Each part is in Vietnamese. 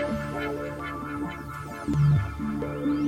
Thank you.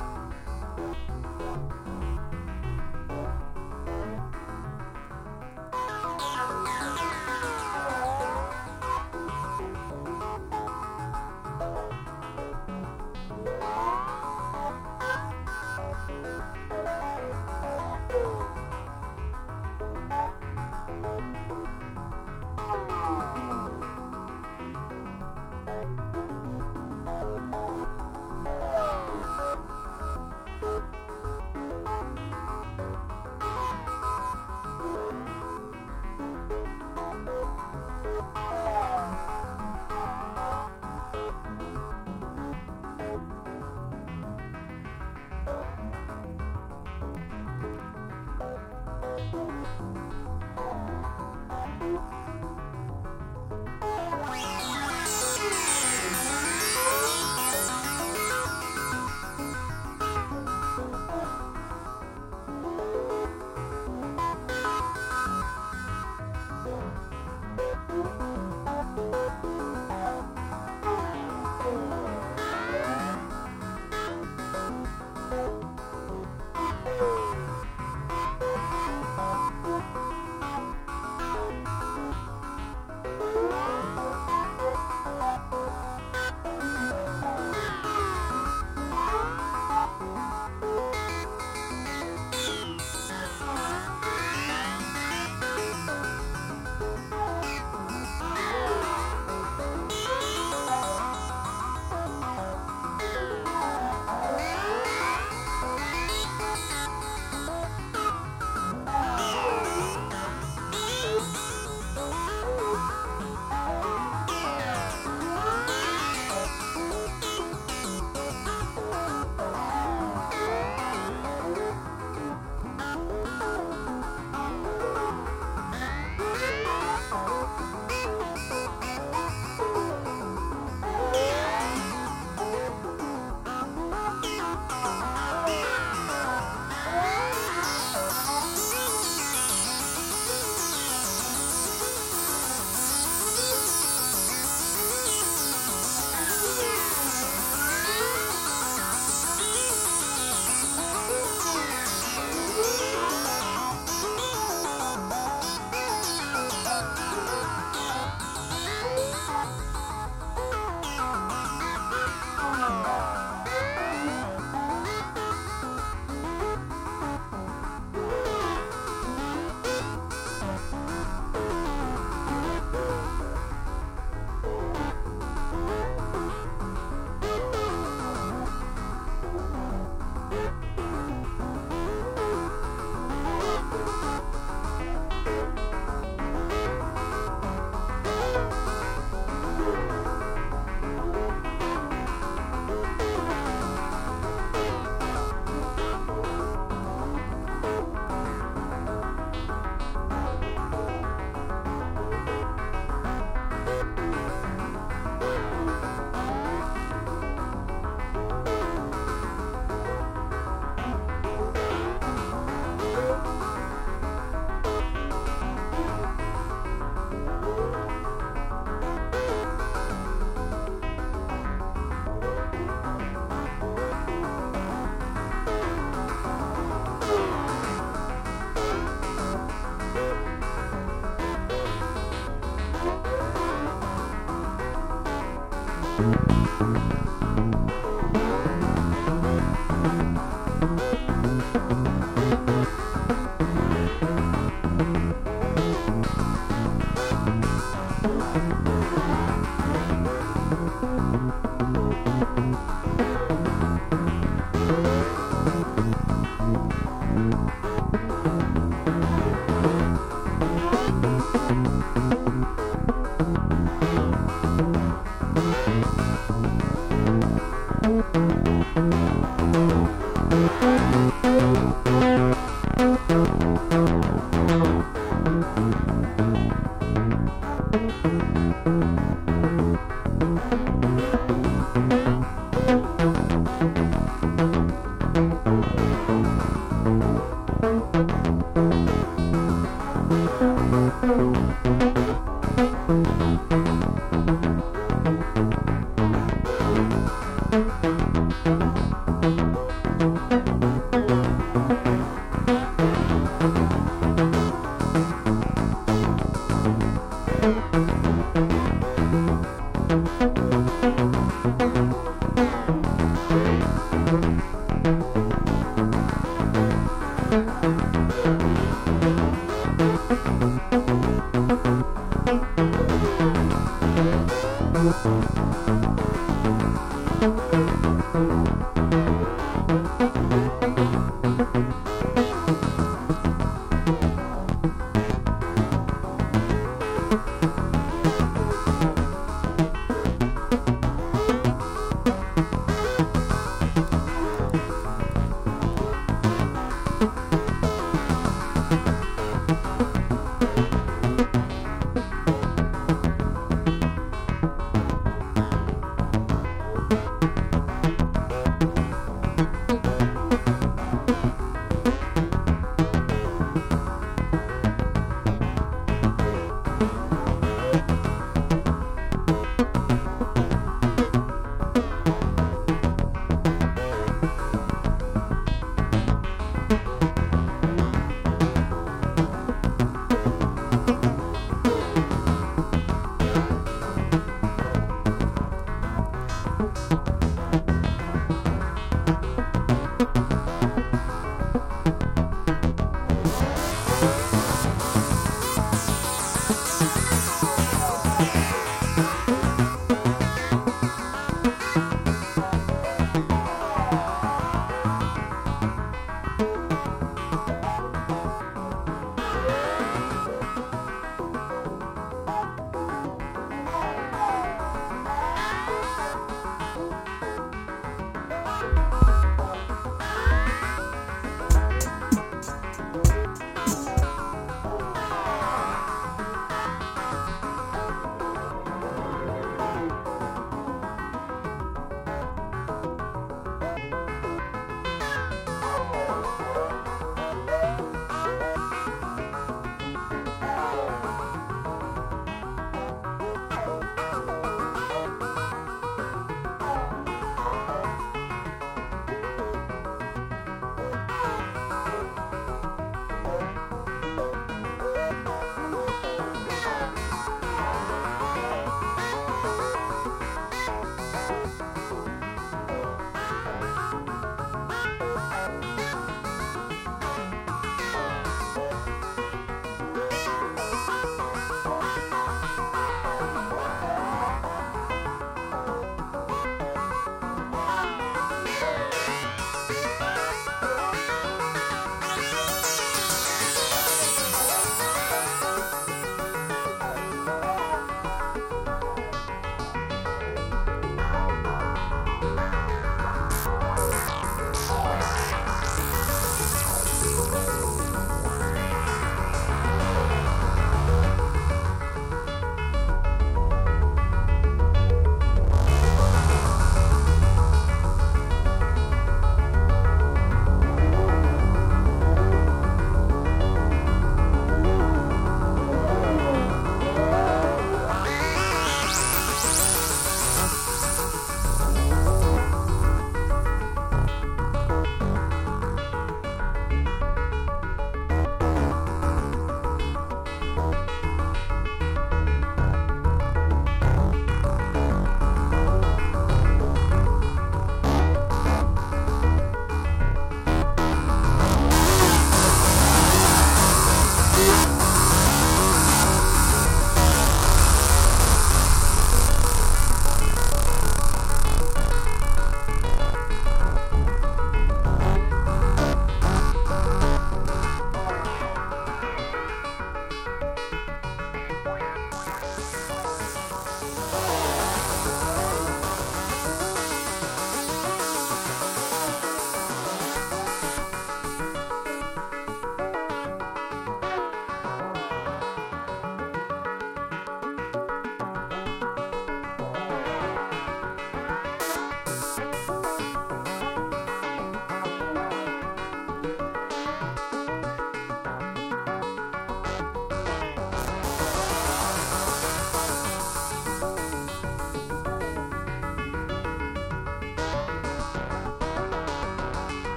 Thank you.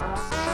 Bye.